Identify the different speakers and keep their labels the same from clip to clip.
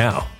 Speaker 1: now.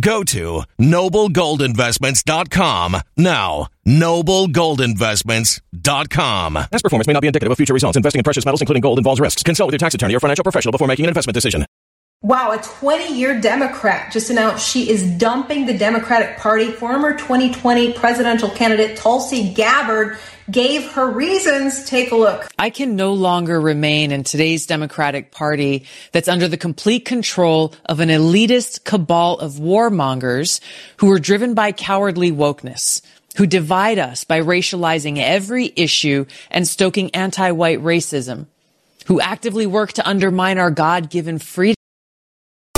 Speaker 2: Go to noblegoldinvestments.com now. Noblegoldinvestments.com.
Speaker 3: Past performance may not be indicative of future results. Investing in precious metals, including gold, involves risks. Consult with your tax attorney or financial professional before making an investment decision.
Speaker 4: Wow, a 20 year Democrat just announced she is dumping the Democratic Party. Former 2020 presidential candidate Tulsi Gabbard gave her reasons. Take a look.
Speaker 5: I can no longer remain in today's Democratic Party that's under the complete control of an elitist cabal of warmongers who are driven by cowardly wokeness, who divide us by racializing every issue and stoking anti-white racism, who actively work to undermine our God-given freedom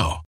Speaker 6: now.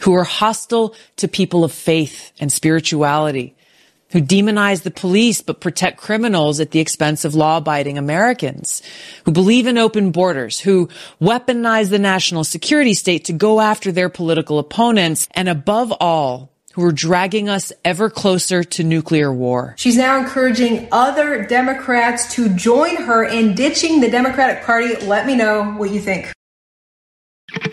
Speaker 5: who are hostile to people of faith and spirituality, who demonize the police but protect criminals at the expense of law abiding Americans, who believe in open borders, who weaponize the national security state to go after their political opponents, and above all, who are dragging us ever closer to nuclear war.
Speaker 4: She's now encouraging other Democrats to join her in ditching the Democratic Party. Let me know what you think.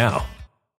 Speaker 1: now.